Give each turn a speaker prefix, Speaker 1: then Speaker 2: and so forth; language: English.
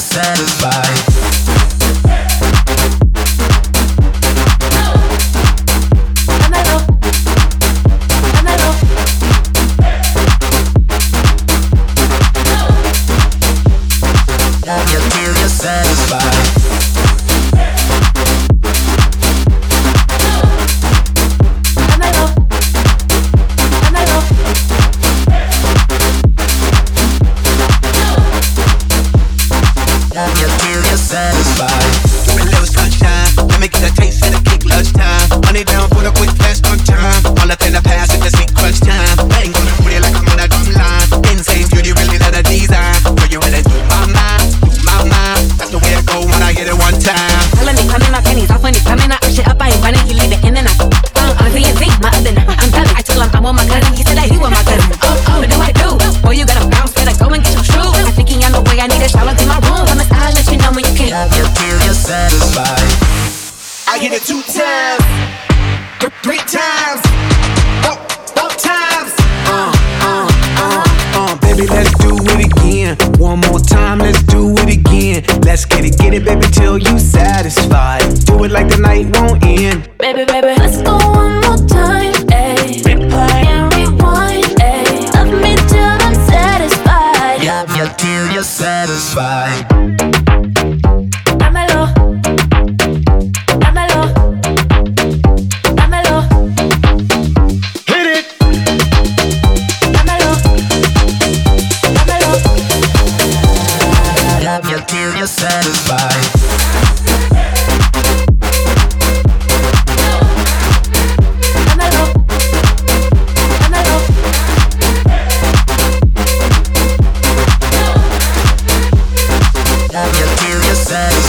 Speaker 1: satisfied.
Speaker 2: Better go and get your shoes. I think he on the way, I need a shower to my room. I'ma let you know when you can.
Speaker 1: Love you till you're satisfied.
Speaker 3: I hit it two times, th- three times, four, four times. Uh, uh, uh, uh, baby, let's do it again. One more time, let's do it again. Let's get it, get it, baby, till you satisfied. Do it like the night won't end.
Speaker 4: Baby, baby, let's go one more time.
Speaker 1: You're satisfied.
Speaker 4: Dámelo. Dámelo. Dámelo.
Speaker 3: Hit it.
Speaker 4: Dámelo. Dámelo.
Speaker 1: Love you till you're satisfied. time.